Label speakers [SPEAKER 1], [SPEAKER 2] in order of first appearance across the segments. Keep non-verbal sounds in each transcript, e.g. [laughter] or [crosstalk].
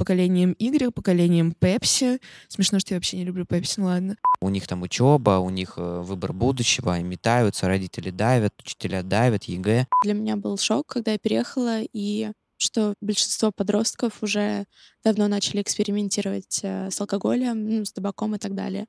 [SPEAKER 1] поколением Y, поколением Пепси. Смешно, что я вообще не люблю Пепси, ну ладно.
[SPEAKER 2] У них там учеба, у них э, выбор будущего, они метаются, родители давят, учителя давят, ЕГЭ.
[SPEAKER 3] Для меня был шок, когда я переехала, и что большинство подростков уже давно начали экспериментировать э, с алкоголем, ну, с табаком и так далее.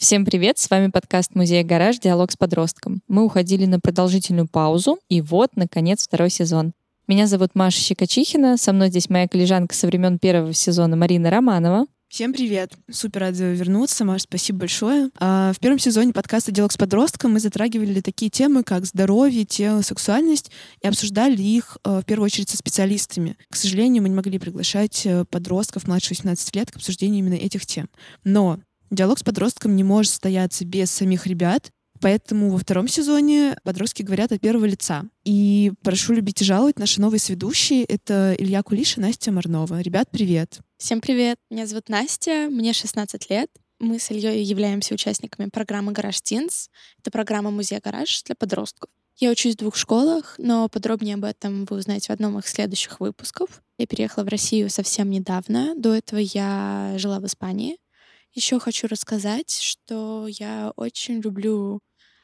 [SPEAKER 4] Всем привет! С вами подкаст Музея Гараж «Диалог с подростком». Мы уходили на продолжительную паузу, и вот, наконец, второй сезон. Меня зовут Маша Щекочихина, со мной здесь моя коллежанка со времен первого сезона Марина Романова.
[SPEAKER 1] Всем привет! Супер рада вернуться. Маш, спасибо большое. А, в первом сезоне подкаста «Диалог с подростком» мы затрагивали такие темы, как здоровье, тело, сексуальность, и обсуждали их а, в первую очередь со специалистами. К сожалению, мы не могли приглашать э, подростков младше 18 лет к обсуждению именно этих тем. Но Диалог с подростком не может состояться без самих ребят, Поэтому во втором сезоне подростки говорят от первого лица. И прошу любить и жаловать наши новые сведущие. Это Илья Кулиш и Настя Марнова. Ребят, привет.
[SPEAKER 3] Всем привет. Меня зовут Настя, мне 16 лет. Мы с Ильей являемся участниками программы «Гараж Тинс». Это программа «Музей Гараж» для подростков. Я учусь в двух школах, но подробнее об этом вы узнаете в одном из следующих выпусков. Я переехала в Россию совсем недавно. До этого я жила в Испании. Еще хочу рассказать, что я очень люблю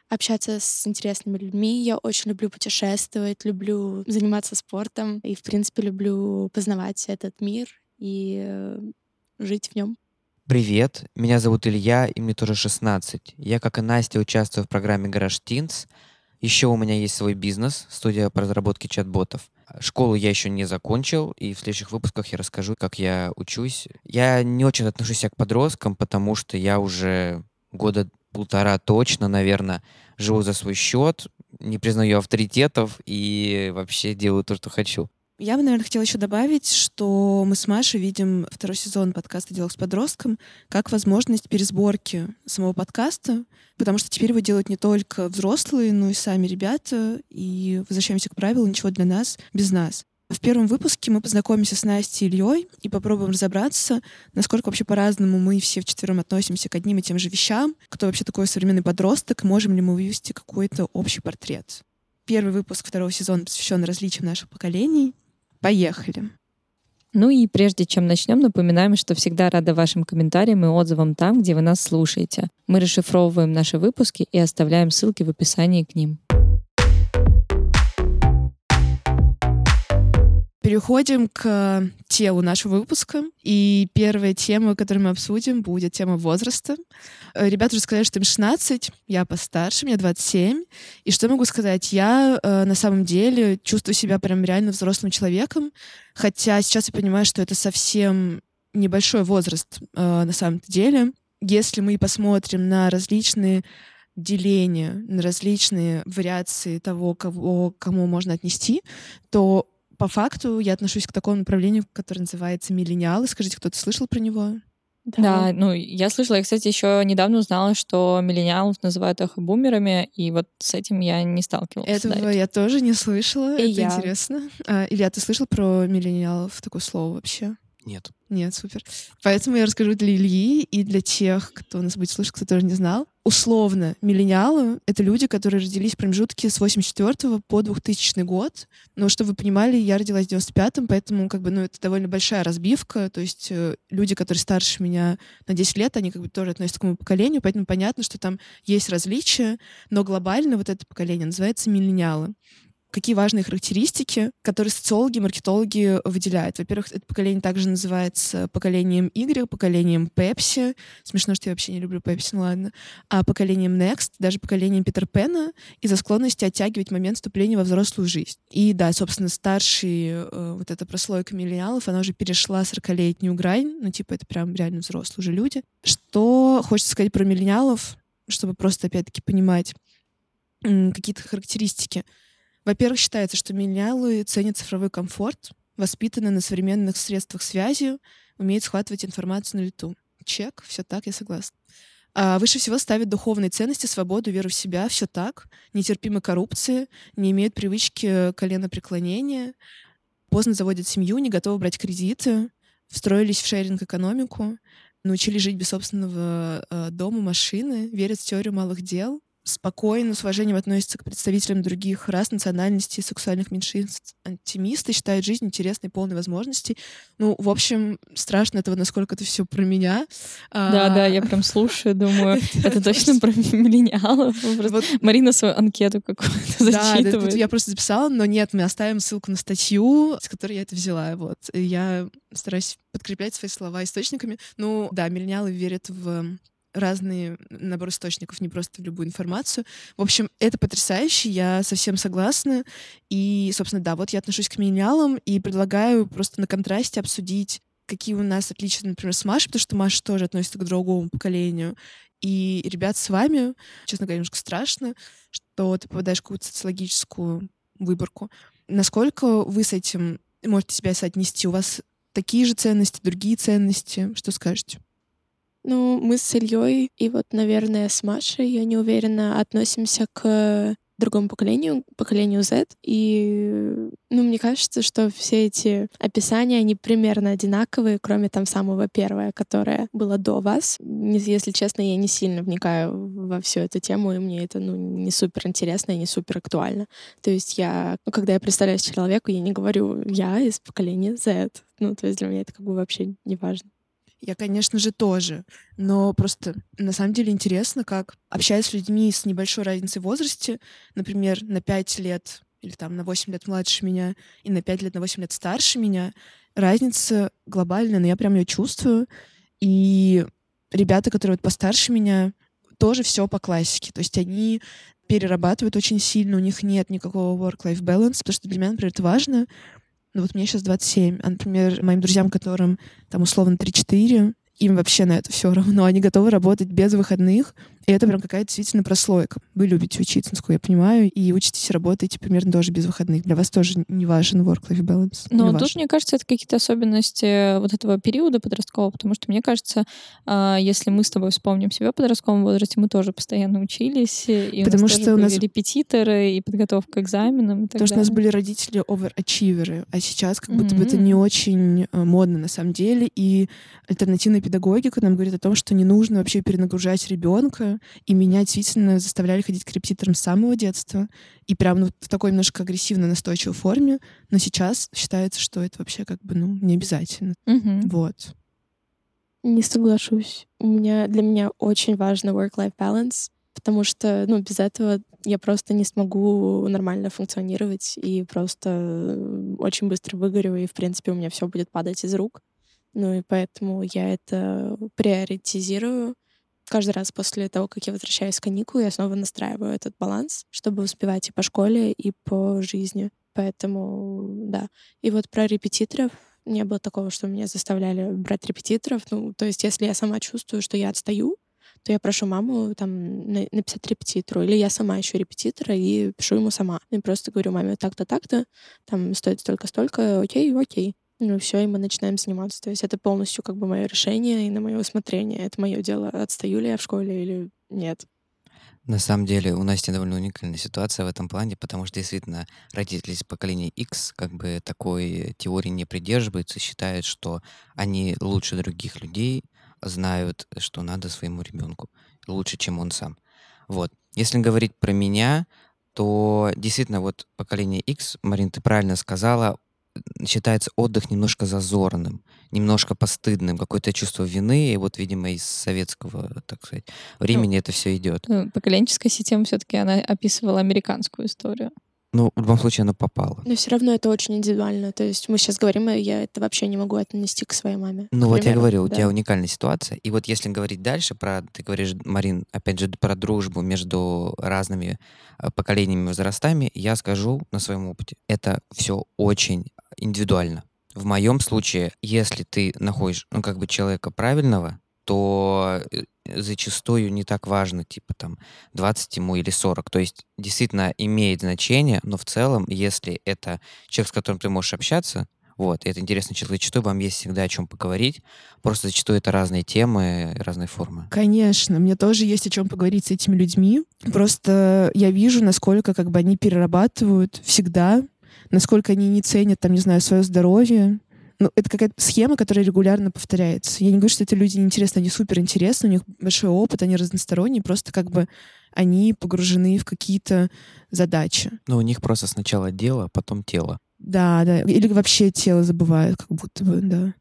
[SPEAKER 3] общаться с интересными людьми. Я очень люблю путешествовать, люблю заниматься спортом и, в принципе, люблю познавать этот мир и э, жить в нем.
[SPEAKER 2] Привет, меня зовут Илья, и мне тоже 16. Я, как и Настя, участвую в программе Garage Teens. Еще у меня есть свой бизнес, студия по разработке чат-ботов. Школу я еще не закончил, и в следующих выпусках я расскажу, как я учусь. Я не очень отношусь к подросткам, потому что я уже года полтора точно, наверное, живу за свой счет, не признаю авторитетов и вообще делаю то, что хочу.
[SPEAKER 1] Я бы, наверное, хотела еще добавить, что мы с Машей видим второй сезон подкаста «Диалог с подростком» как возможность пересборки самого подкаста, потому что теперь его делают не только взрослые, но и сами ребята, и возвращаемся к правилу «ничего для нас без нас». В первом выпуске мы познакомимся с Настей и Ильей и попробуем разобраться, насколько вообще по-разному мы все вчетвером относимся к одним и тем же вещам, кто вообще такой современный подросток, можем ли мы вывести какой-то общий портрет. Первый выпуск второго сезона посвящен различиям наших поколений — Поехали.
[SPEAKER 4] Ну и прежде чем начнем, напоминаем, что всегда рада вашим комментариям и отзывам там, где вы нас слушаете. Мы расшифровываем наши выпуски и оставляем ссылки в описании к ним.
[SPEAKER 1] Переходим к телу нашего выпуска. И первая тема, которую мы обсудим, будет тема возраста. Э, ребята уже сказали, что им 16, я постарше, мне 27. И что могу сказать? Я э, на самом деле чувствую себя прям реально взрослым человеком, хотя сейчас я понимаю, что это совсем небольшой возраст э, на самом деле. Если мы посмотрим на различные деления, на различные вариации того, кого, кому можно отнести, то по факту я отношусь к такому направлению, которое называется миллениалы. Скажите, кто-то слышал про него?
[SPEAKER 4] Да. да, ну я слышала, я, кстати, еще недавно узнала, что миллениалов называют эхобумерами, и вот с этим я не сталкивалась.
[SPEAKER 1] Этого
[SPEAKER 4] да,
[SPEAKER 1] я тоже не слышала.
[SPEAKER 4] И
[SPEAKER 1] Это
[SPEAKER 4] я.
[SPEAKER 1] интересно. А, Илья, ты слышал про миллениалов такое слово вообще?
[SPEAKER 2] Нет.
[SPEAKER 1] Нет, супер. Поэтому я расскажу для Ильи и для тех, кто нас будет слушать, кто тоже не знал. Условно, миллениалы — это люди, которые родились в промежутке с 84 по 2000 год. Но, чтобы вы понимали, я родилась в 95-м, поэтому как бы, ну, это довольно большая разбивка. То есть э, люди, которые старше меня на 10 лет, они как бы тоже относятся к моему поколению, поэтому понятно, что там есть различия, но глобально вот это поколение называется миллениалы какие важные характеристики, которые социологи, маркетологи выделяют. Во-первых, это поколение также называется поколением Y, поколением Pepsi. Смешно, что я вообще не люблю Pepsi, ну ладно. А поколением Next, даже поколением Питер Пена из-за склонности оттягивать момент вступления во взрослую жизнь. И да, собственно, старший э, вот эта прослойка миллениалов, она уже перешла 40-летнюю грань, ну типа это прям реально взрослые уже люди. Что хочется сказать про миллениалов, чтобы просто опять-таки понимать какие-то характеристики. Во-первых, считается, что миллениалы ценят цифровой комфорт, воспитаны на современных средствах связи, умеют схватывать информацию на лету. Чек, все так, я согласна. А выше всего ставят духовные ценности, свободу, веру в себя, все так, нетерпимы коррупции, не имеют привычки коленопреклонения, поздно заводят семью, не готовы брать кредиты, встроились в шеринг-экономику, научились жить без собственного э, дома, машины, верят в теорию малых дел, спокойно, с уважением относятся к представителям других рас, национальностей, сексуальных меньшинств. Антимисты считают жизнь интересной, полной возможностей. Ну, в общем, страшно этого, насколько это все про меня.
[SPEAKER 4] Да, да, я прям слушаю, думаю, [laughs] это точно про миллениалов. Марина свою анкету какую-то зачитывает.
[SPEAKER 1] Да, я просто записала, но нет, мы оставим ссылку на статью, с которой я это взяла. Вот. Я стараюсь подкреплять свои слова источниками. Ну, да, миллениалы верят в разные набор источников, не просто любую информацию. В общем, это потрясающе, я совсем согласна. И, собственно, да, вот я отношусь к миллениалам и предлагаю просто на контрасте обсудить, какие у нас отличия, например, с Машей, потому что Маша тоже относится к другому поколению. И, ребят, с вами, честно говоря, немножко страшно, что ты попадаешь в какую-то социологическую выборку. Насколько вы с этим можете себя соотнести? У вас такие же ценности, другие ценности? Что скажете?
[SPEAKER 3] Ну, мы с Ильей и вот, наверное, с Машей, я не уверена, относимся к другому поколению, поколению Z. И, ну, мне кажется, что все эти описания, они примерно одинаковые, кроме там самого первого, которое было до вас. Если честно, я не сильно вникаю во всю эту тему, и мне это, ну, не супер интересно и не супер актуально. То есть я, ну, когда я представляюсь человеку, я не говорю «я из поколения Z». Ну, то есть для меня это как бы вообще не важно.
[SPEAKER 1] Я, конечно же, тоже. Но просто на самом деле интересно, как общаясь с людьми с небольшой разницей в возрасте, например, на 5 лет или там на 8 лет младше меня и на 5 лет, на 8 лет старше меня, разница глобальная, но я прям ее чувствую. И ребята, которые вот постарше меня, тоже все по классике. То есть они перерабатывают очень сильно, у них нет никакого work-life balance, потому что для меня, например, это важно. Ну вот мне сейчас 27, а, например, моим друзьям, которым там условно 3-4, им вообще на это все равно. Они готовы работать без выходных, и это прям какая-то действительно прослойка. Вы любите учиться, насколько я понимаю, и учитесь работаете примерно тоже без выходных. Для вас тоже не важен work-life balance.
[SPEAKER 4] Но тут, важен. мне кажется, это какие-то особенности вот этого периода подросткового, потому что, мне кажется, а, если мы с тобой вспомним себя в подростковом возрасте, мы тоже постоянно учились, и потому у нас что у нас репетиторы, и подготовка к экзаменам, и
[SPEAKER 1] Потому
[SPEAKER 4] далее.
[SPEAKER 1] что у нас были родители оверачиверы, а сейчас как будто mm-hmm. бы это не очень э, модно на самом деле, и альтернативная педагогика нам говорит о том, что не нужно вообще перенагружать ребенка, и меня действительно заставляли ходить к репетиторам с самого детства, и прям ну, в такой немножко агрессивно настойчивой форме, но сейчас считается, что это вообще как бы, ну, не обязательно.
[SPEAKER 4] Угу.
[SPEAKER 1] Вот.
[SPEAKER 3] Не соглашусь. У меня, для меня очень важно work-life balance, потому что, ну, без этого я просто не смогу нормально функционировать и просто э, очень быстро выгорю, и, в принципе, у меня все будет падать из рук. Ну и поэтому я это приоритизирую каждый раз после того, как я возвращаюсь с каникул, я снова настраиваю этот баланс, чтобы успевать и по школе, и по жизни. Поэтому, да. И вот про репетиторов не было такого, что меня заставляли брать репетиторов. Ну, то есть, если я сама чувствую, что я отстаю, то я прошу маму там написать репетитору, или я сама ищу репетитора и пишу ему сама. И просто говорю маме так-то, так-то, там стоит столько-столько, окей, окей. Ну все, и мы начинаем заниматься. То есть это полностью как бы мое решение и на мое усмотрение. Это мое дело, отстаю ли я в школе или нет.
[SPEAKER 2] На самом деле у Насти довольно уникальная ситуация в этом плане, потому что действительно родители из поколения X как бы такой теории не придерживаются, считают, что они лучше других людей знают, что надо своему ребенку, лучше, чем он сам. Вот. Если говорить про меня, то действительно вот поколение X, Марин, ты правильно сказала, считается отдых немножко зазорным, немножко постыдным, какое-то чувство вины, и вот, видимо, из советского, так сказать, времени ну, это все идет.
[SPEAKER 4] Ну, поколенческая система все-таки она описывала американскую историю.
[SPEAKER 2] Ну, в любом случае, она попала.
[SPEAKER 3] Но все равно это очень индивидуально. То есть мы сейчас говорим, и я это вообще не могу отнести к своей маме.
[SPEAKER 2] Ну, вот я говорю, у да. тебя уникальная ситуация. И вот если говорить дальше про, ты говоришь, Марин, опять же, про дружбу между разными э, поколениями, возрастами, я скажу на своем опыте. Это все очень индивидуально. В моем случае, если ты находишь, ну, как бы человека правильного, то э, зачастую не так важно, типа там 20 ему или 40. То есть действительно имеет значение, но в целом, если это человек, с которым ты можешь общаться, вот, это интересный человек, зачастую вам есть всегда о чем поговорить, просто зачастую это разные темы, разные формы.
[SPEAKER 1] Конечно, мне тоже есть о чем поговорить с этими людьми, просто я вижу, насколько как бы они перерабатывают всегда насколько они не ценят, там, не знаю, свое здоровье. Ну, это какая-то схема, которая регулярно повторяется. Я не говорю, что эти люди неинтересны, они супер интересны, у них большой опыт, они разносторонние, просто как бы они погружены в какие-то задачи.
[SPEAKER 2] Ну, у них просто сначала дело, потом тело.
[SPEAKER 1] Да, да. Или вообще тело забывают, как будто бы, да.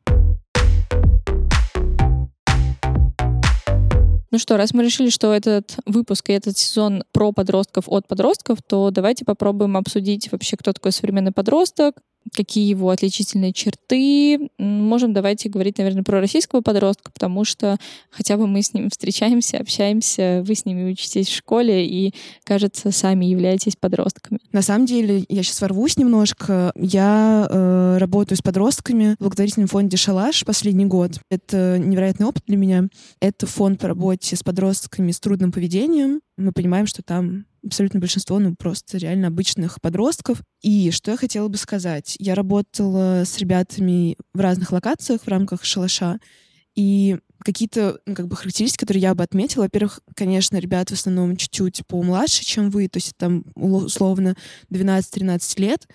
[SPEAKER 4] Ну что, раз мы решили, что этот выпуск и этот сезон про подростков от подростков, то давайте попробуем обсудить вообще, кто такой современный подросток, какие его отличительные черты. Можем давайте говорить, наверное, про российского подростка, потому что хотя бы мы с ним встречаемся, общаемся, вы с ними учитесь в школе и, кажется, сами являетесь подростками.
[SPEAKER 1] На самом деле, я сейчас ворвусь немножко. Я э, работаю с подростками в благотворительном фонде «Шалаш» последний год. Это невероятный опыт для меня. Это фонд по работе с подростками с трудным поведением. Мы понимаем, что там абсолютно большинство, ну, просто реально обычных подростков. И что я хотела бы сказать? Я работала с ребятами в разных локациях в рамках шалаша, и какие-то ну, как бы характеристики, которые я бы отметила. Во-первых, конечно, ребята в основном чуть-чуть помладше, чем вы, то есть там условно 12-13 лет.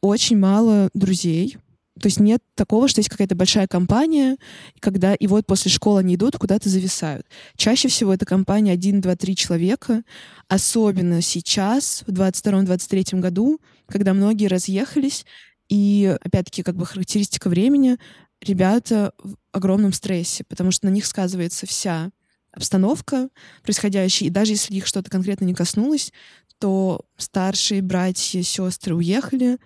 [SPEAKER 1] Очень мало друзей, то есть нет такого, что есть какая-то большая компания, когда и вот после школы они идут, куда-то зависают. Чаще всего это компания 1, 2, 3 человека, особенно сейчас, в 22-23 году, когда многие разъехались, и, опять-таки, как бы характеристика времени, ребята в огромном стрессе, потому что на них сказывается вся обстановка происходящая, и даже если их что-то конкретно не коснулось, то старшие братья, сестры уехали,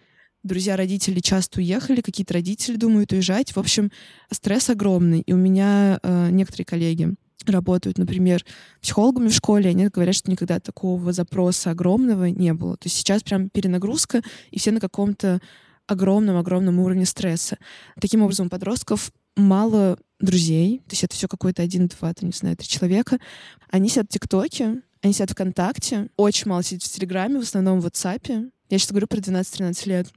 [SPEAKER 1] друзья родители часто уехали, какие-то родители думают уезжать. В общем, стресс огромный. И у меня э, некоторые коллеги работают, например, психологами в школе, они говорят, что никогда такого запроса огромного не было. То есть сейчас прям перенагрузка, и все на каком-то огромном-огромном уровне стресса. Таким образом, у подростков мало друзей, то есть это все какой-то один, два, там, не знаю, три человека. Они сидят в ТикТоке, они сидят ВКонтакте, очень мало сидят в Телеграме, в основном в WhatsApp. Я сейчас говорю про 12-13 лет.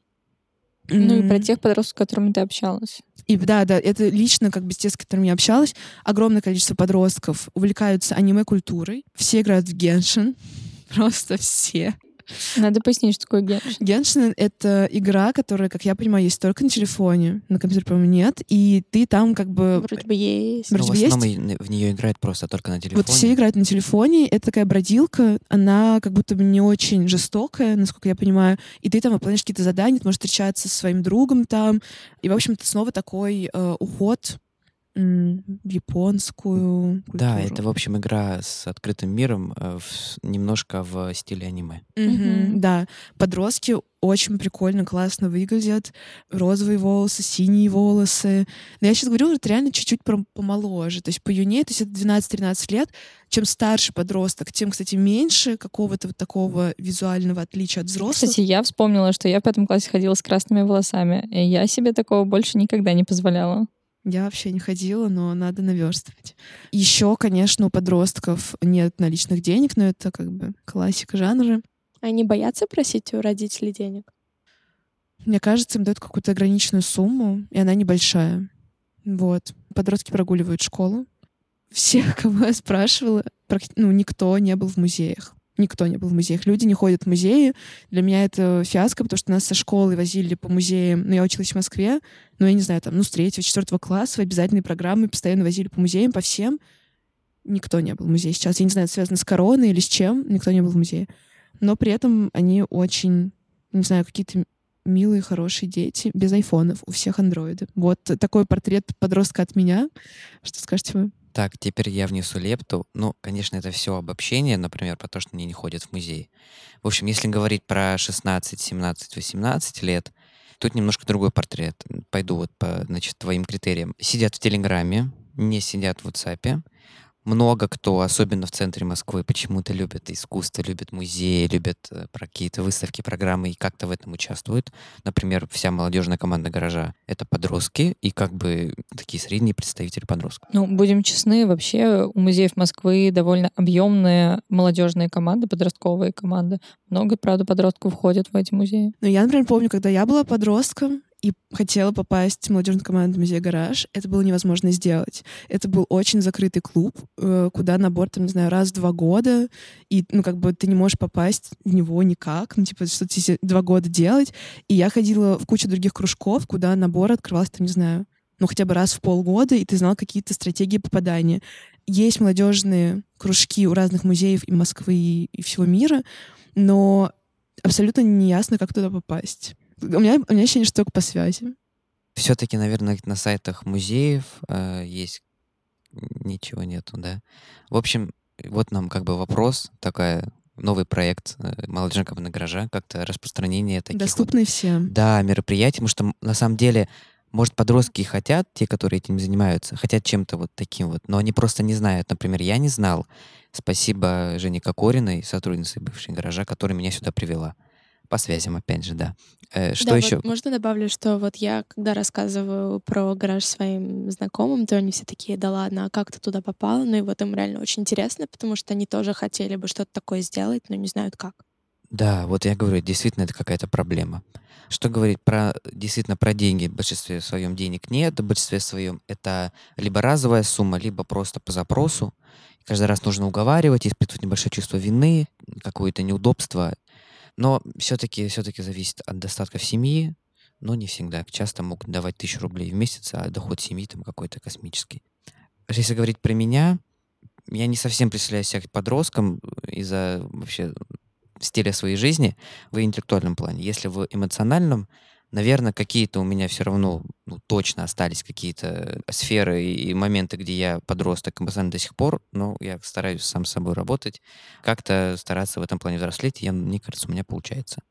[SPEAKER 4] Ну и про тех подростков, с которыми ты общалась.
[SPEAKER 1] И да, да, это лично как бы с тем, с которыми я общалась. Огромное количество подростков увлекаются аниме-культурой. Все играют в Геншин. [laughs] Просто все.
[SPEAKER 4] Надо пояснить, что такое Геншин.
[SPEAKER 1] Геншин — это игра, которая, как я понимаю, есть только на телефоне. На компьютере, по-моему, нет. И ты там как бы...
[SPEAKER 3] Вроде бы есть.
[SPEAKER 2] Но
[SPEAKER 1] Вроде
[SPEAKER 2] в
[SPEAKER 1] бы
[SPEAKER 2] основном
[SPEAKER 1] есть.
[SPEAKER 2] в нее играют просто только на телефоне.
[SPEAKER 1] Вот все играют на телефоне. Это такая бродилка. Она как будто бы не очень жестокая, насколько я понимаю. И ты там выполняешь какие-то задания, ты можешь встречаться со своим другом там. И, в общем-то, снова такой э, уход японскую
[SPEAKER 2] Да,
[SPEAKER 1] культуру.
[SPEAKER 2] это, в общем, игра с открытым миром, э, в- немножко в стиле аниме.
[SPEAKER 1] Мгм. Да, подростки очень прикольно, классно выглядят. Розовые волосы, синие волосы. Но я сейчас говорю вот реально чуть-чуть помоложе. То есть по юне, то есть это 12-13 лет. Чем старше подросток, тем, кстати, меньше какого-то вот такого визуального отличия от взрослых.
[SPEAKER 4] Кстати, я вспомнила, что я в пятом классе ходила с красными волосами, и я себе такого больше никогда не позволяла.
[SPEAKER 1] Я вообще не ходила, но надо наверстывать. Еще, конечно, у подростков нет наличных денег, но это как бы классика жанра.
[SPEAKER 3] Они боятся просить у родителей денег?
[SPEAKER 1] Мне кажется, им дают какую-то ограниченную сумму, и она небольшая. Вот. Подростки прогуливают школу. Всех, [laughs] кого я спрашивала, практи- ну, никто не был в музеях. Никто не был в музеях. Люди не ходят в музеи. Для меня это фиаско, потому что нас со школы возили по музеям. Ну, я училась в Москве, но я не знаю, там, ну, с третьего, четвертого класса в обязательные программы постоянно возили по музеям, по всем. Никто не был в музее сейчас. Я не знаю, это связано с короной или с чем. Никто не был в музее. Но при этом они очень, не знаю, какие-то милые, хорошие дети, без айфонов, у всех андроиды. Вот такой портрет подростка от меня. Что скажете вы?
[SPEAKER 2] Так, теперь я внесу лепту. Ну, конечно, это все обобщение, например, про то, что они не ходят в музей. В общем, если говорить про 16, 17, 18 лет, тут немножко другой портрет. Пойду вот по, значит, твоим критериям. Сидят в Телеграме, не сидят в WhatsApp. Много кто, особенно в центре Москвы, почему-то любят искусство, любят музеи, любят э, про какие-то выставки, программы и как-то в этом участвуют. Например, вся молодежная команда гаража — это подростки и как бы такие средние представители подростков.
[SPEAKER 4] Ну, будем честны, вообще у музеев Москвы довольно объемные молодежные команды, подростковые команды. Много, правда, подростков входят в эти музеи.
[SPEAKER 1] Ну, я, например, помню, когда я была подростком и хотела попасть в молодежную команду музея «Гараж», это было невозможно сделать. Это был очень закрытый клуб, э, куда набор, там, не знаю, раз в два года, и, ну, как бы ты не можешь попасть в него никак, ну, типа, что тебе два года делать. И я ходила в кучу других кружков, куда набор открывался, там, не знаю, ну, хотя бы раз в полгода, и ты знал какие-то стратегии попадания. Есть молодежные кружки у разных музеев и Москвы, и всего мира, но абсолютно не ясно, как туда попасть. У меня, у меня ощущение, что только по связи.
[SPEAKER 2] Все-таки, наверное, на сайтах музеев э, есть ничего нету, да. В общем, вот нам как бы вопрос, такая новый проект э, «Молодежная компания гаража», как-то распространение таких
[SPEAKER 1] Доступный
[SPEAKER 2] вот,
[SPEAKER 1] всем.
[SPEAKER 2] Да, мероприятий, потому что на самом деле, может, подростки хотят, те, которые этим занимаются, хотят чем-то вот таким вот, но они просто не знают. Например, я не знал. Спасибо Жене Кокориной, сотруднице бывшей гаража, которая меня сюда привела. По связям, опять же, да. Э, что
[SPEAKER 3] да,
[SPEAKER 2] еще?
[SPEAKER 3] Вот можно добавлю, что вот я, когда рассказываю про гараж своим знакомым, то они все такие, да ладно, а как ты туда попала? Ну и вот им реально очень интересно, потому что они тоже хотели бы что-то такое сделать, но не знают как.
[SPEAKER 2] Да, вот я говорю, действительно, это какая-то проблема. Что говорить про действительно про деньги? В большинстве своем денег нет, в большинстве своем это либо разовая сумма, либо просто по запросу. Каждый раз нужно уговаривать, испытывать небольшое чувство вины, какое-то неудобство. Но все-таки все-таки зависит от достатков семьи, но не всегда. Часто могут давать тысячу рублей в месяц, а доход семьи там какой-то космический. Если говорить про меня, я не совсем представляю себя подростком из-за вообще стиля своей жизни в интеллектуальном плане. Если в эмоциональном, наверное, какие-то у меня все равно ну, точно остались какие-то сферы и моменты, где я подросток до сих пор, но я стараюсь сам с собой работать, как-то стараться в этом плане взрослеть, и я, мне кажется, у меня получается.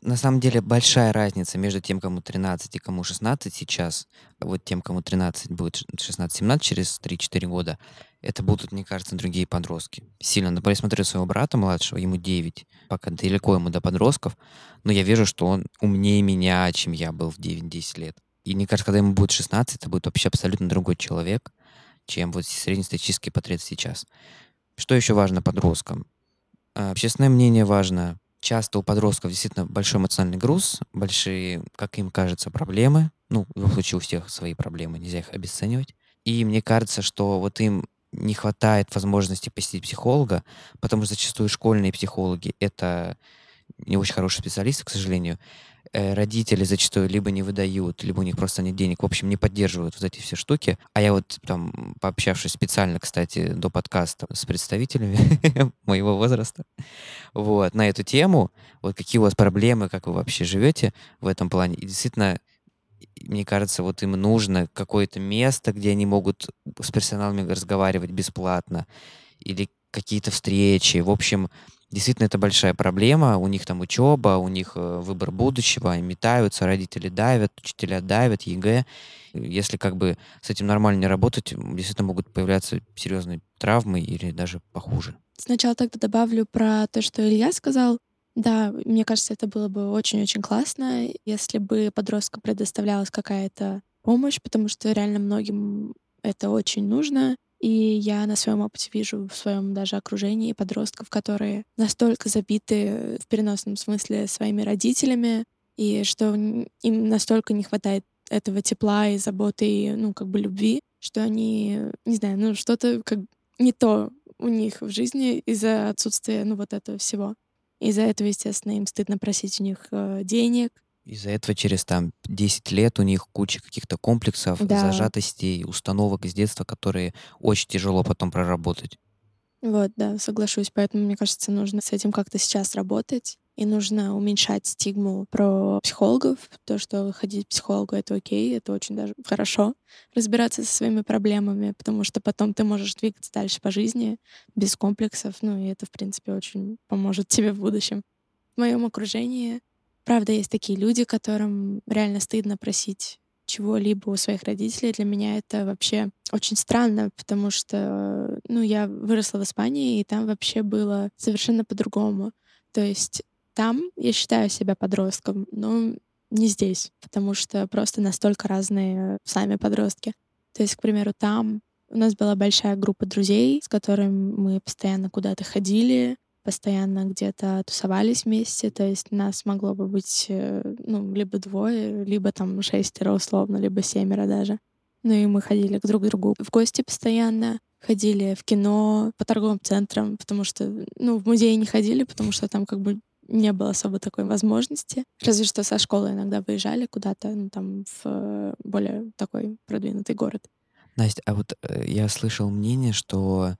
[SPEAKER 2] На самом деле большая разница между тем, кому 13 и кому 16 сейчас. Вот тем, кому 13 будет 16-17 через 3-4 года. Это будут, мне кажется, другие подростки. Сильно. Например, смотрю своего брата младшего, ему 9. Пока далеко ему до подростков. Но я вижу, что он умнее меня, чем я был в 9-10 лет. И мне кажется, когда ему будет 16, это будет вообще абсолютно другой человек, чем вот среднестатистический портрет сейчас. Что еще важно подросткам? А, общественное мнение важно. Часто у подростков действительно большой эмоциональный груз, большие, как им кажется, проблемы. Ну, в любом случае у всех свои проблемы, нельзя их обесценивать. И мне кажется, что вот им не хватает возможности посетить психолога, потому что зачастую школьные психологи — это не очень хорошие специалисты, к сожалению. Э, родители зачастую либо не выдают, либо у них просто нет денег, в общем, не поддерживают вот эти все штуки. А я вот там, пообщавшись специально, кстати, до подкаста с представителями [laughs] моего возраста, вот, на эту тему, вот какие у вас проблемы, как вы вообще живете в этом плане. И действительно, мне кажется, вот им нужно какое-то место, где они могут с профессионалами разговаривать бесплатно, или какие-то встречи. В общем, действительно это большая проблема. У них там учеба, у них э, выбор будущего, они метаются, родители давят, учителя давят, ЕГЭ. Если как бы с этим нормально не работать, действительно могут появляться серьезные травмы или даже похуже.
[SPEAKER 3] Сначала тогда добавлю про то, что Илья сказал. Да, мне кажется, это было бы очень-очень классно, если бы подросткам предоставлялась какая-то помощь, потому что реально многим это очень нужно. И я на своем опыте вижу в своем даже окружении подростков, которые настолько забиты в переносном смысле своими родителями, и что им настолько не хватает этого тепла и заботы, и, ну, как бы любви, что они, не знаю, ну, что-то как не то у них в жизни из-за отсутствия, ну, вот этого всего. Из-за этого, естественно, им стыдно просить у них э, денег.
[SPEAKER 2] Из-за этого через там 10 лет у них куча каких-то комплексов,
[SPEAKER 3] Да.
[SPEAKER 2] зажатостей, установок из детства, которые очень тяжело потом проработать.
[SPEAKER 3] Вот, да, соглашусь. Поэтому, мне кажется, нужно с этим как-то сейчас работать. И нужно уменьшать стигму про психологов. То, что ходить к психологу — это окей, это очень даже хорошо. Разбираться со своими проблемами, потому что потом ты можешь двигаться дальше по жизни без комплексов. Ну, и это, в принципе, очень поможет тебе в будущем. В моем окружении, правда, есть такие люди, которым реально стыдно просить чего-либо у своих родителей. Для меня это вообще очень странно, потому что, ну, я выросла в Испании, и там вообще было совершенно по-другому. То есть там я считаю себя подростком, но не здесь, потому что просто настолько разные сами подростки. То есть, к примеру, там у нас была большая группа друзей, с которыми мы постоянно куда-то ходили, постоянно где-то тусовались вместе. То есть нас могло бы быть, э, ну, либо двое, либо там шестеро условно, либо семеро даже. Ну и мы ходили к друг другу в гости постоянно, ходили в кино, по торговым центрам, потому что, ну, в музей не ходили, потому что там как бы не было особо такой возможности. Разве что со школы иногда выезжали куда-то, ну, там, в э, более такой продвинутый город.
[SPEAKER 2] Настя, а вот э, я слышал мнение, что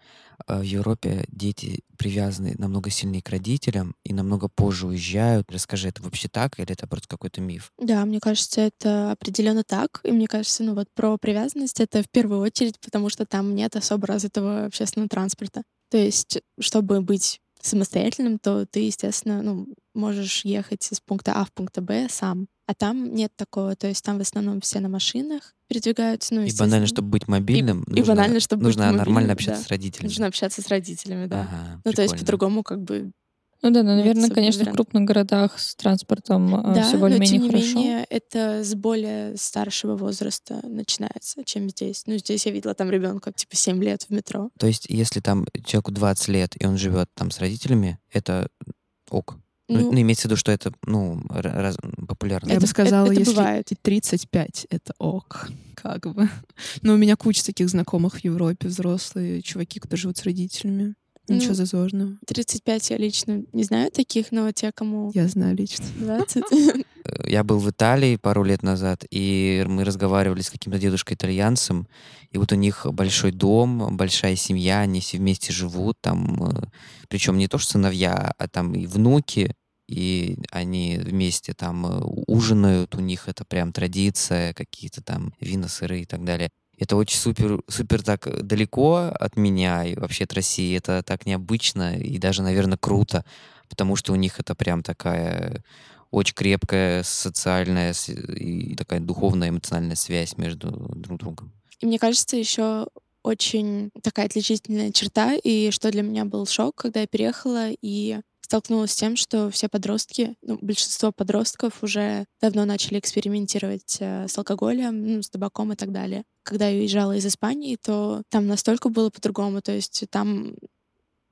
[SPEAKER 2] э, в Европе дети привязаны намного сильнее к родителям и намного позже уезжают. Расскажи, это вообще так или это просто какой-то миф?
[SPEAKER 3] Да, мне кажется, это определенно так. И мне кажется, ну вот про привязанность это в первую очередь, потому что там нет особо развитого общественного транспорта. То есть, чтобы быть самостоятельным, то ты, естественно, ну, можешь ехать из пункта А в пункт Б сам. А там нет такого. То есть там в основном все на машинах передвигаются. Ну,
[SPEAKER 2] и банально, чтобы быть мобильным,
[SPEAKER 3] и, нужно, и банально, чтобы
[SPEAKER 2] нужно
[SPEAKER 3] быть
[SPEAKER 2] нормально общаться
[SPEAKER 3] да.
[SPEAKER 2] с родителями.
[SPEAKER 3] Нужно общаться с родителями, да.
[SPEAKER 2] Ага,
[SPEAKER 3] ну, то есть по-другому как бы
[SPEAKER 4] ну да, ну, наверное, конечно, вариант. в крупных городах с транспортом
[SPEAKER 3] а, да,
[SPEAKER 4] все более-менее
[SPEAKER 3] хорошо.
[SPEAKER 4] но тем
[SPEAKER 3] не менее, это с более старшего возраста начинается, чем здесь. Ну, здесь я видела там ребенка типа 7 лет в метро.
[SPEAKER 2] То есть, если там человеку 20 лет, и он живет там с родителями, это ок. Ну, ну, ну, имеется в виду, что это, ну, раз, популярно.
[SPEAKER 1] Я бы сказала,
[SPEAKER 3] это, это
[SPEAKER 1] если
[SPEAKER 3] бывает.
[SPEAKER 1] 35, это ок, как бы. [laughs] Но у меня куча таких знакомых в Европе, взрослые чуваки, которые живут с родителями. Ничего ну, зазорного.
[SPEAKER 3] 35 я лично не знаю таких, но те, кому...
[SPEAKER 1] Я знаю лично.
[SPEAKER 3] 20. [laughs]
[SPEAKER 2] Я был в Италии пару лет назад, и мы разговаривали с каким-то дедушкой-итальянцем, и вот у них большой дом, большая семья, они все вместе живут, там, э, причем не то, что сыновья, а там и внуки, и они вместе там э, ужинают, у них это прям традиция, какие-то там вина, сыры и так далее. Это очень супер, супер так далеко от меня и вообще от России. Это так необычно и даже, наверное, круто, потому что у них это прям такая очень крепкая социальная и такая духовная эмоциональная связь между друг другом.
[SPEAKER 3] И мне кажется, еще очень такая отличительная черта, и что для меня был шок, когда я переехала, и столкнулась с тем, что все подростки, ну, большинство подростков уже давно начали экспериментировать э, с алкоголем, ну, с табаком и так далее. Когда я уезжала из Испании, то там настолько было по-другому, то есть там,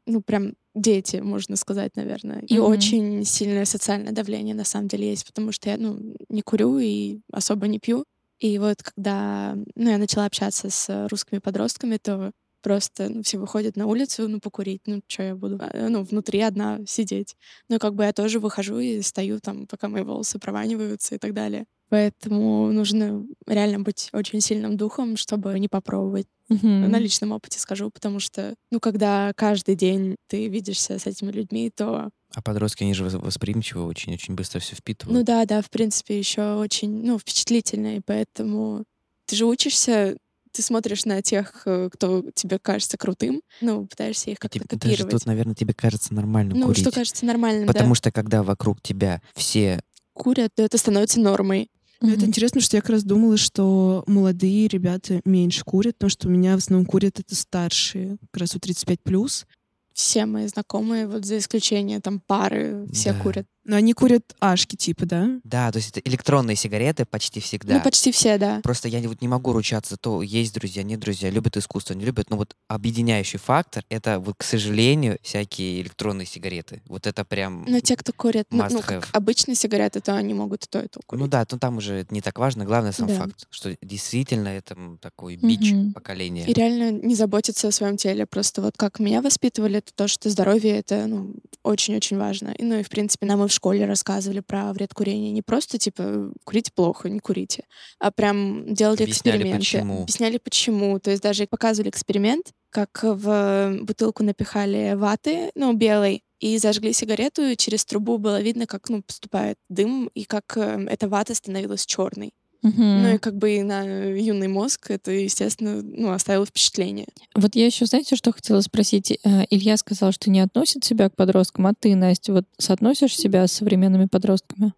[SPEAKER 3] ну, прям дети, можно сказать, наверное. И mm-hmm. очень сильное социальное давление на самом деле есть, потому что я, ну, не курю и особо не пью. И вот когда ну, я начала общаться с русскими подростками, то Просто ну, все выходят на улицу, ну, покурить. Ну, что я буду, а, ну, внутри одна сидеть. Ну, как бы я тоже выхожу и стою там, пока мои волосы прованиваются и так далее. Поэтому нужно реально быть очень сильным духом, чтобы не попробовать.
[SPEAKER 4] Mm-hmm.
[SPEAKER 3] На личном опыте скажу, потому что, ну, когда каждый день ты видишься с этими людьми, то
[SPEAKER 2] а подростки, они же восприимчивы очень, очень быстро все впитывают.
[SPEAKER 3] Ну да, да, в принципе, еще очень, ну, впечатлительные, поэтому ты же учишься ты смотришь на тех, э, кто тебе кажется крутым, ну, пытаешься их как-то копировать.
[SPEAKER 2] Даже тут, наверное, тебе кажется нормальным
[SPEAKER 3] ну,
[SPEAKER 2] курить.
[SPEAKER 3] что кажется нормальным,
[SPEAKER 2] Потому
[SPEAKER 3] да.
[SPEAKER 2] что когда вокруг тебя все
[SPEAKER 3] курят, то это становится нормой.
[SPEAKER 1] Mm-hmm. Это интересно, что я как раз думала, что молодые ребята меньше курят, потому что у меня в основном курят это старшие, как раз у 35 плюс.
[SPEAKER 3] Все мои знакомые, вот за исключением там пары, все
[SPEAKER 2] Да.
[SPEAKER 3] курят.
[SPEAKER 1] Но они курят ашки, типа, да?
[SPEAKER 2] Да, то есть это электронные сигареты почти всегда.
[SPEAKER 3] Ну, почти все, да.
[SPEAKER 2] Просто я вот не могу ручаться, то есть друзья, нет друзья, любят искусство, не любят. Но вот объединяющий фактор — это вот, к сожалению, всякие электронные сигареты. Вот это прям...
[SPEAKER 3] Но те, кто курят, ну, ну, как обычные сигареты, то они могут то, и то курить.
[SPEAKER 2] Ну да, то там уже это не так важно. Главное сам
[SPEAKER 3] Да.
[SPEAKER 2] факт, что действительно это такой бич
[SPEAKER 4] Мгм.
[SPEAKER 2] поколения.
[SPEAKER 3] И реально не заботиться о своем теле. Просто вот как меня воспитывали, это то, что здоровье — это ну, очень-очень важно. И, ну и, в принципе, нам и в школе рассказывали про вред курения. Не просто, типа, курить плохо, не курите, а прям делали
[SPEAKER 2] Объясняли,
[SPEAKER 3] эксперименты.
[SPEAKER 2] почему.
[SPEAKER 3] Объясняли, почему. То есть даже показывали эксперимент, как в бутылку напихали ваты, ну, белой, и зажгли сигарету, и через трубу было видно, как ну, поступает дым, и как э, эта вата становилась черной.
[SPEAKER 4] Мгм.
[SPEAKER 3] Ну и как бы и на юный мозг это, естественно, ну, оставило впечатление.
[SPEAKER 4] Вот я еще, знаете, что хотела спросить? Э, Илья сказал, что не относит себя к подросткам, а ты, Настя, вот соотносишь себя с современными подростками?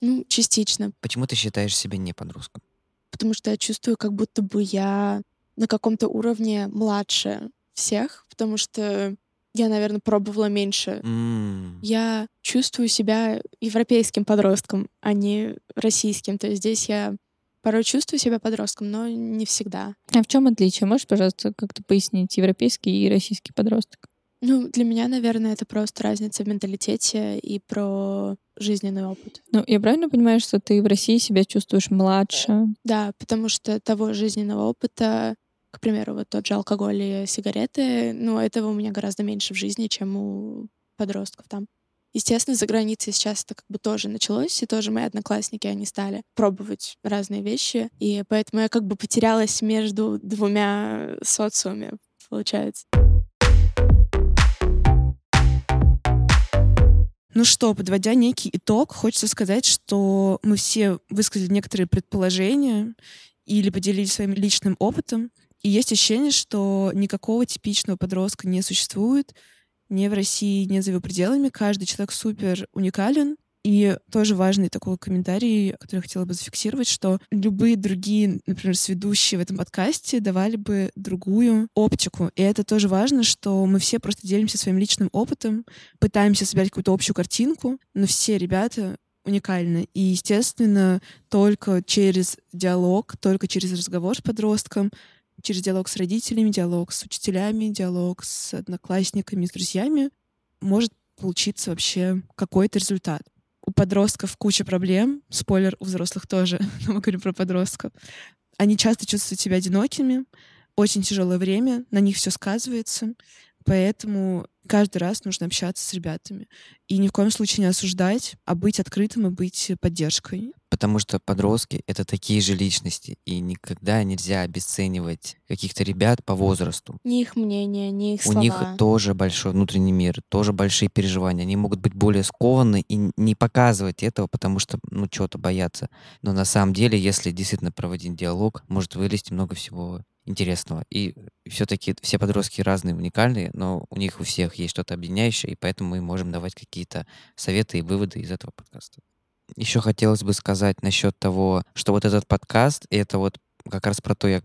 [SPEAKER 3] Ну, частично.
[SPEAKER 2] Почему ты считаешь себя не подростком?
[SPEAKER 3] Потому что я чувствую, как будто бы я на каком-то уровне младше всех, потому что я, наверное, пробовала меньше.
[SPEAKER 2] М,
[SPEAKER 3] Я чувствую себя европейским подростком, а не российским. То есть здесь я порой чувствую себя подростком, но не всегда.
[SPEAKER 4] А в чем отличие? Можешь, пожалуйста, как-то пояснить европейский и российский подросток?
[SPEAKER 3] Ну, для меня, наверное, это просто разница в менталитете и про жизненный опыт.
[SPEAKER 4] Ну, я правильно понимаю, что ты в России себя чувствуешь младше?
[SPEAKER 3] Да, потому что того жизненного опыта, к примеру, вот тот же алкоголь и сигареты, ну, этого у меня гораздо меньше в жизни, чем у подростков там. Естественно, за границей сейчас это как бы тоже началось, и тоже мои одноклассники, они стали пробовать разные вещи, и поэтому я как бы потерялась между двумя социумами, получается.
[SPEAKER 1] Ну что, подводя некий итог, хочется сказать, что мы все высказали некоторые предположения или поделились своим личным опытом. И есть ощущение, что никакого типичного подростка не существует ни в России, ни за его пределами. Каждый человек супер уникален, и тоже важный такой комментарий, который я хотела бы зафиксировать, что любые другие, например, сведущие в этом подкасте давали бы другую оптику. И это тоже важно, что мы все просто делимся своим личным опытом, пытаемся собирать какую-то общую картинку, но все ребята уникальны. И, естественно, только через диалог, только через разговор с подростком, через диалог с родителями, диалог с учителями, диалог с одноклассниками, с друзьями может получиться вообще какой-то результат у подростков куча проблем. Спойлер, у взрослых тоже, [laughs] но мы говорим про подростков. Они часто чувствуют себя одинокими, очень тяжелое время, на них все сказывается. Поэтому каждый раз нужно общаться с ребятами. И ни в коем случае не осуждать, а быть открытым и быть поддержкой.
[SPEAKER 2] Потому что подростки — это такие же личности, и никогда нельзя обесценивать каких-то ребят по возрасту.
[SPEAKER 3] Ни их мнение, ни их
[SPEAKER 2] У
[SPEAKER 3] слова.
[SPEAKER 2] них тоже большой внутренний мир, тоже большие переживания. Они могут быть более скованы и не показывать этого, потому что, ну, чего-то боятся. Но на самом деле, если действительно проводить диалог, может вылезти много всего интересного. И все-таки все подростки разные, уникальные, но у них у всех есть что-то объединяющее, и поэтому мы можем давать какие-то советы и выводы из этого подкаста. Еще хотелось бы сказать насчет того, что вот этот подкаст, это вот как раз про то, я,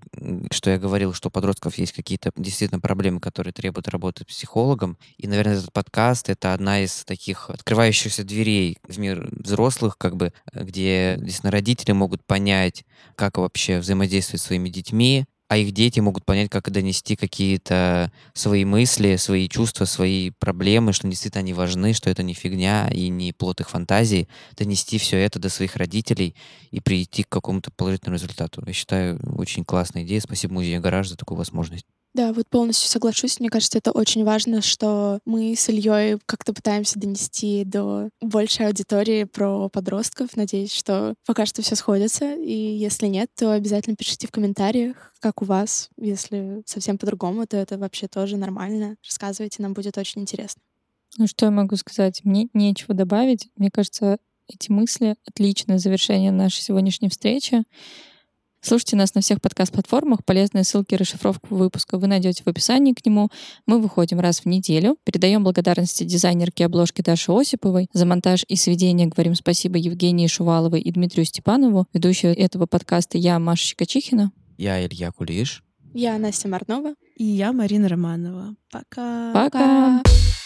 [SPEAKER 2] что я говорил, что у подростков есть какие-то действительно проблемы, которые требуют работы психологом. И, наверное, этот подкаст — это одна из таких открывающихся дверей в мир взрослых, как бы, где действительно родители могут понять, как вообще взаимодействовать с своими детьми, а их дети могут понять, как донести какие-то свои мысли, свои чувства, свои проблемы, что действительно они важны, что это не фигня и не плод их фантазии, донести все это до своих родителей и прийти к какому-то положительному результату. Я считаю, очень классная идея. Спасибо Музею Гараж за такую возможность.
[SPEAKER 3] Да, вот полностью соглашусь. Мне кажется, это очень важно, что мы с Ильей как-то пытаемся донести до большей аудитории про подростков. Надеюсь, что пока что все сходится. И если нет, то обязательно пишите в комментариях, как у вас. Если совсем по-другому, то это вообще тоже нормально. Рассказывайте, нам будет очень интересно.
[SPEAKER 4] Ну что я могу сказать? Мне нечего добавить. Мне кажется, эти мысли — отличное завершение нашей сегодняшней встречи. Слушайте нас на всех подкаст-платформах. Полезные ссылки и расшифровку выпуска вы найдете в описании к нему. Мы выходим раз в неделю. Передаем благодарности дизайнерке обложки Даши Осиповой. За монтаж и сведение говорим спасибо Евгении Шуваловой и Дмитрию Степанову. Ведущая этого подкаста я, Маша Щекочихина.
[SPEAKER 2] Я Илья Кулиш.
[SPEAKER 3] Я Настя Марнова.
[SPEAKER 1] И я Марина Романова. Пока.
[SPEAKER 4] Пока.
[SPEAKER 3] Пока.